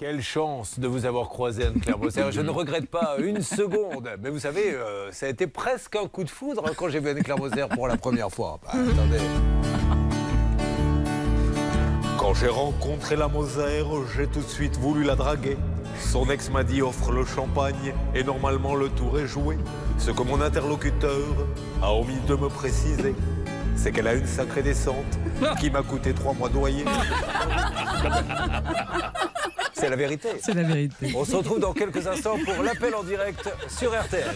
Quelle chance de vous avoir croisé, Anne-Claire Moser. Je ne regrette pas une seconde. Mais vous savez, euh, ça a été presque un coup de foudre quand j'ai vu Anne-Claire Moser pour la première fois. Bah, attendez. Quand j'ai rencontré la Moser, j'ai tout de suite voulu la draguer. Son ex m'a dit offre le champagne et normalement le tour est joué. Ce que mon interlocuteur a omis de me préciser, c'est qu'elle a une sacrée descente qui m'a coûté trois mois de loyer. C'est la vérité. C'est la vérité. On se retrouve dans quelques instants pour l'appel en direct sur RTL.